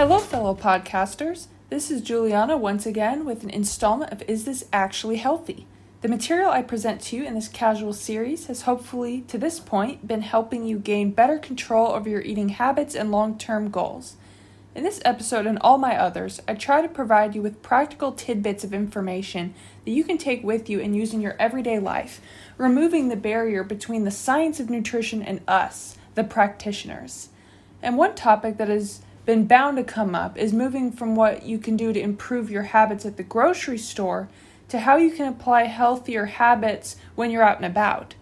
Hello, fellow podcasters. This is Juliana once again with an installment of Is This Actually Healthy? The material I present to you in this casual series has hopefully, to this point, been helping you gain better control over your eating habits and long term goals. In this episode and all my others, I try to provide you with practical tidbits of information that you can take with you and use in your everyday life, removing the barrier between the science of nutrition and us, the practitioners. And one topic that has been bound to come up is moving from what you can do to improve your habits at the grocery store to how you can apply healthier habits when you're out and about.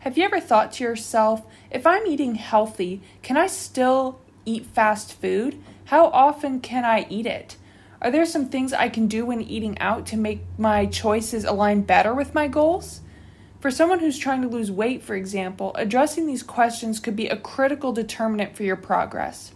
Have you ever thought to yourself, if I'm eating healthy, can I still eat fast food? How often can I eat it? Are there some things I can do when eating out to make my choices align better with my goals? For someone who's trying to lose weight, for example, addressing these questions could be a critical determinant for your progress.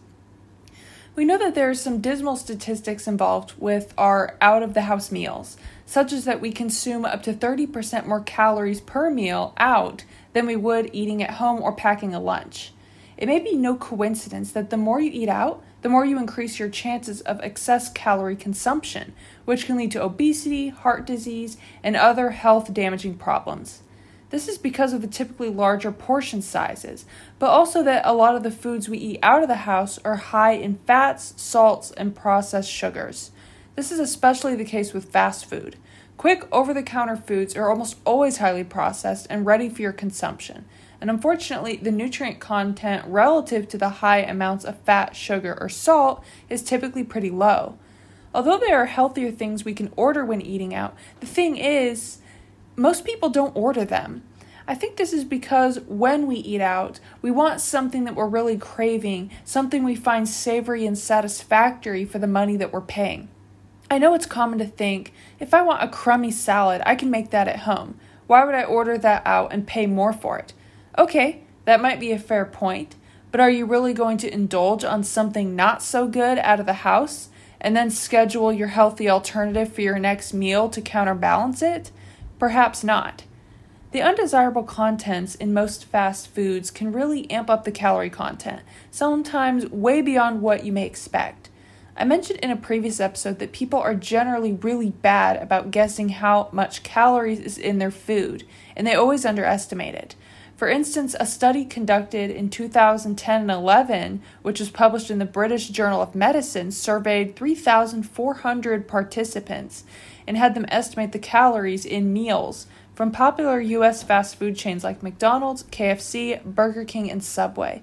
We know that there are some dismal statistics involved with our out of the house meals, such as that we consume up to 30% more calories per meal out than we would eating at home or packing a lunch. It may be no coincidence that the more you eat out, the more you increase your chances of excess calorie consumption, which can lead to obesity, heart disease, and other health damaging problems. This is because of the typically larger portion sizes, but also that a lot of the foods we eat out of the house are high in fats, salts, and processed sugars. This is especially the case with fast food. Quick over the counter foods are almost always highly processed and ready for your consumption. And unfortunately, the nutrient content relative to the high amounts of fat, sugar, or salt is typically pretty low. Although there are healthier things we can order when eating out, the thing is, most people don't order them. I think this is because when we eat out, we want something that we're really craving, something we find savory and satisfactory for the money that we're paying. I know it's common to think if I want a crummy salad, I can make that at home. Why would I order that out and pay more for it? Okay, that might be a fair point, but are you really going to indulge on something not so good out of the house and then schedule your healthy alternative for your next meal to counterbalance it? Perhaps not. The undesirable contents in most fast foods can really amp up the calorie content, sometimes way beyond what you may expect. I mentioned in a previous episode that people are generally really bad about guessing how much calories is in their food, and they always underestimate it. For instance, a study conducted in 2010 and 11, which was published in the British Journal of Medicine, surveyed 3,400 participants and had them estimate the calories in meals from popular US fast food chains like McDonald's, KFC, Burger King, and Subway.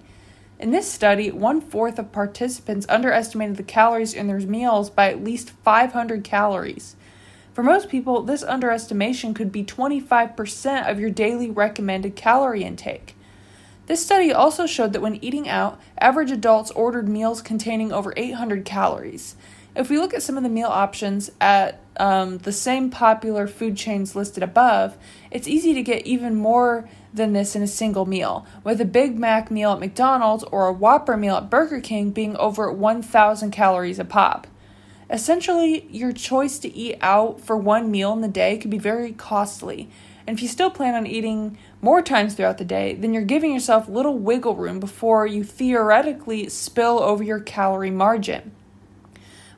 In this study, one fourth of participants underestimated the calories in their meals by at least 500 calories. For most people, this underestimation could be 25% of your daily recommended calorie intake. This study also showed that when eating out, average adults ordered meals containing over 800 calories. If we look at some of the meal options at um, the same popular food chains listed above, it's easy to get even more than this in a single meal, with a Big Mac meal at McDonald's or a Whopper meal at Burger King being over 1,000 calories a pop. Essentially, your choice to eat out for one meal in the day could be very costly. And if you still plan on eating more times throughout the day, then you're giving yourself little wiggle room before you theoretically spill over your calorie margin.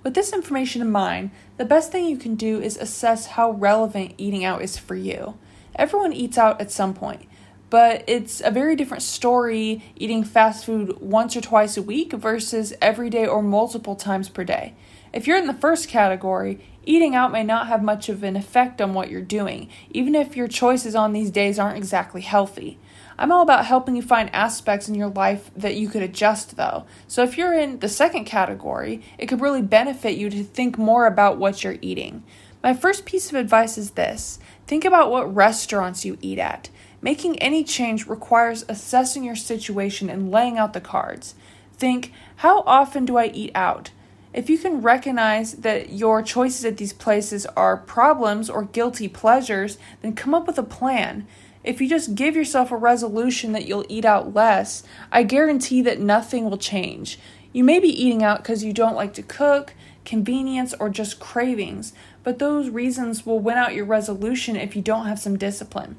With this information in mind, the best thing you can do is assess how relevant eating out is for you. Everyone eats out at some point, but it's a very different story eating fast food once or twice a week versus every day or multiple times per day. If you're in the first category, eating out may not have much of an effect on what you're doing, even if your choices on these days aren't exactly healthy. I'm all about helping you find aspects in your life that you could adjust, though. So if you're in the second category, it could really benefit you to think more about what you're eating. My first piece of advice is this think about what restaurants you eat at. Making any change requires assessing your situation and laying out the cards. Think, how often do I eat out? If you can recognize that your choices at these places are problems or guilty pleasures, then come up with a plan. If you just give yourself a resolution that you'll eat out less, I guarantee that nothing will change. You may be eating out because you don't like to cook, convenience, or just cravings, but those reasons will win out your resolution if you don't have some discipline.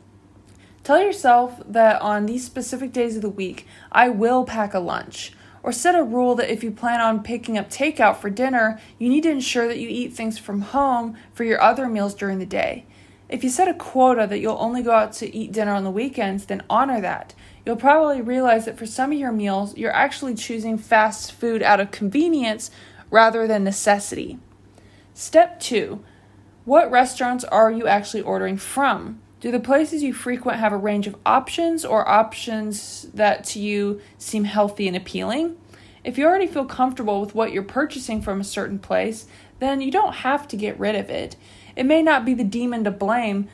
Tell yourself that on these specific days of the week, I will pack a lunch, Or set a rule that if you plan on picking up takeout for dinner, you need to ensure that you eat things from home for your other meals during the day. If you set a quota that you'll only go out to eat dinner on the weekends, then honor that. You'll probably realize that for some of your meals, you're actually choosing fast food out of convenience rather than necessity. Step two What restaurants are you actually ordering from? Do the places you frequent have a range of options or options that to you seem healthy and appealing? If you already feel comfortable with what you're purchasing from a certain place, then you don't have to get rid of it. It may not be the demon to blame,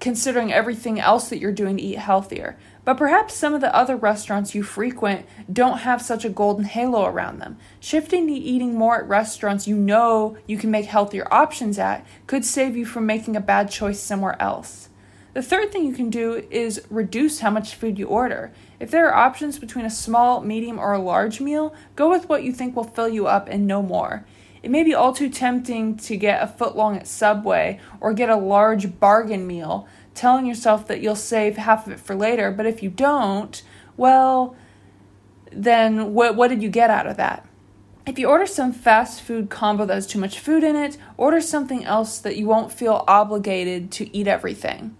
considering everything else that you're doing to eat healthier, but perhaps some of the other restaurants you frequent don't have such a golden halo around them. Shifting to eating more at restaurants you know you can make healthier options at could save you from making a bad choice somewhere else. The third thing you can do is reduce how much food you order. If there are options between a small, medium, or a large meal, go with what you think will fill you up and no more. It may be all too tempting to get a foot long at Subway or get a large bargain meal, telling yourself that you'll save half of it for later, but if you don't, well, then what, what did you get out of that? If you order some fast food combo that has too much food in it, order something else that you won't feel obligated to eat everything.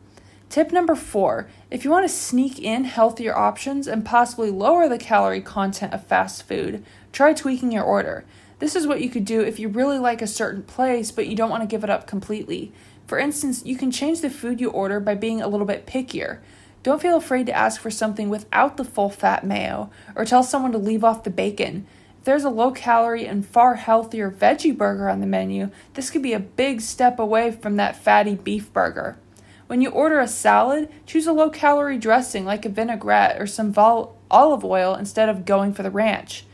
Tip number four if you want to sneak in healthier options and possibly lower the calorie content of fast food, try tweaking your order. This is what you could do if you really like a certain place but you don't want to give it up completely. For instance, you can change the food you order by being a little bit pickier. Don't feel afraid to ask for something without the full fat mayo or tell someone to leave off the bacon. If there's a low calorie and far healthier veggie burger on the menu, this could be a big step away from that fatty beef burger. When you order a salad, choose a low calorie dressing like a vinaigrette or some vol- olive oil instead of going for the ranch.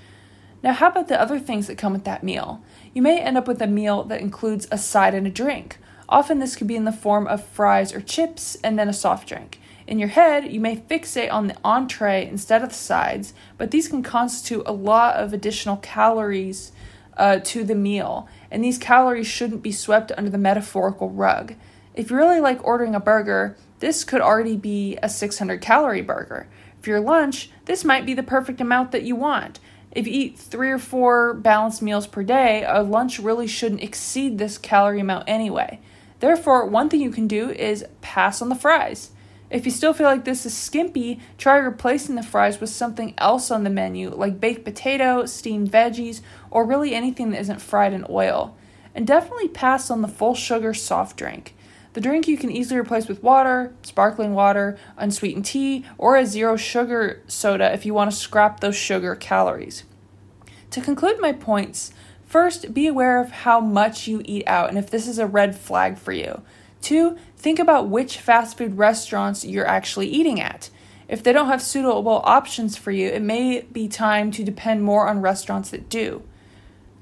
Now, how about the other things that come with that meal? You may end up with a meal that includes a side and a drink. Often, this could be in the form of fries or chips and then a soft drink. In your head, you may fixate on the entree instead of the sides, but these can constitute a lot of additional calories uh, to the meal, and these calories shouldn't be swept under the metaphorical rug. If you really like ordering a burger, this could already be a 600 calorie burger. For your lunch, this might be the perfect amount that you want. If you eat three or four balanced meals per day, a lunch really shouldn't exceed this calorie amount anyway. Therefore, one thing you can do is pass on the fries. If you still feel like this is skimpy, try replacing the fries with something else on the menu, like baked potato, steamed veggies, or really anything that isn't fried in oil. And definitely pass on the full sugar soft drink. The drink you can easily replace with water, sparkling water, unsweetened tea, or a zero sugar soda if you want to scrap those sugar calories. To conclude my points, first, be aware of how much you eat out and if this is a red flag for you. Two, think about which fast food restaurants you're actually eating at. If they don't have suitable options for you, it may be time to depend more on restaurants that do.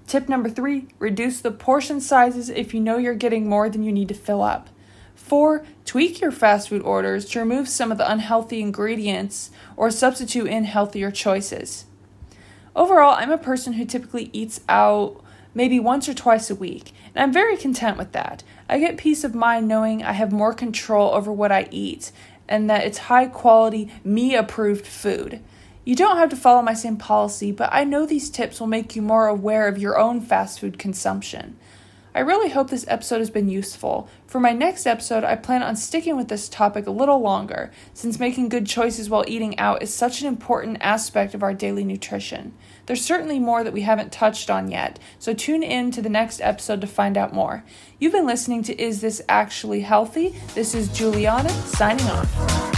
Tip number three reduce the portion sizes if you know you're getting more than you need to fill up. Four, tweak your fast food orders to remove some of the unhealthy ingredients or substitute in healthier choices. Overall, I'm a person who typically eats out maybe once or twice a week, and I'm very content with that. I get peace of mind knowing I have more control over what I eat and that it's high quality, me approved food. You don't have to follow my same policy, but I know these tips will make you more aware of your own fast food consumption. I really hope this episode has been useful. For my next episode, I plan on sticking with this topic a little longer, since making good choices while eating out is such an important aspect of our daily nutrition. There's certainly more that we haven't touched on yet, so tune in to the next episode to find out more. You've been listening to Is This Actually Healthy? This is Juliana signing off.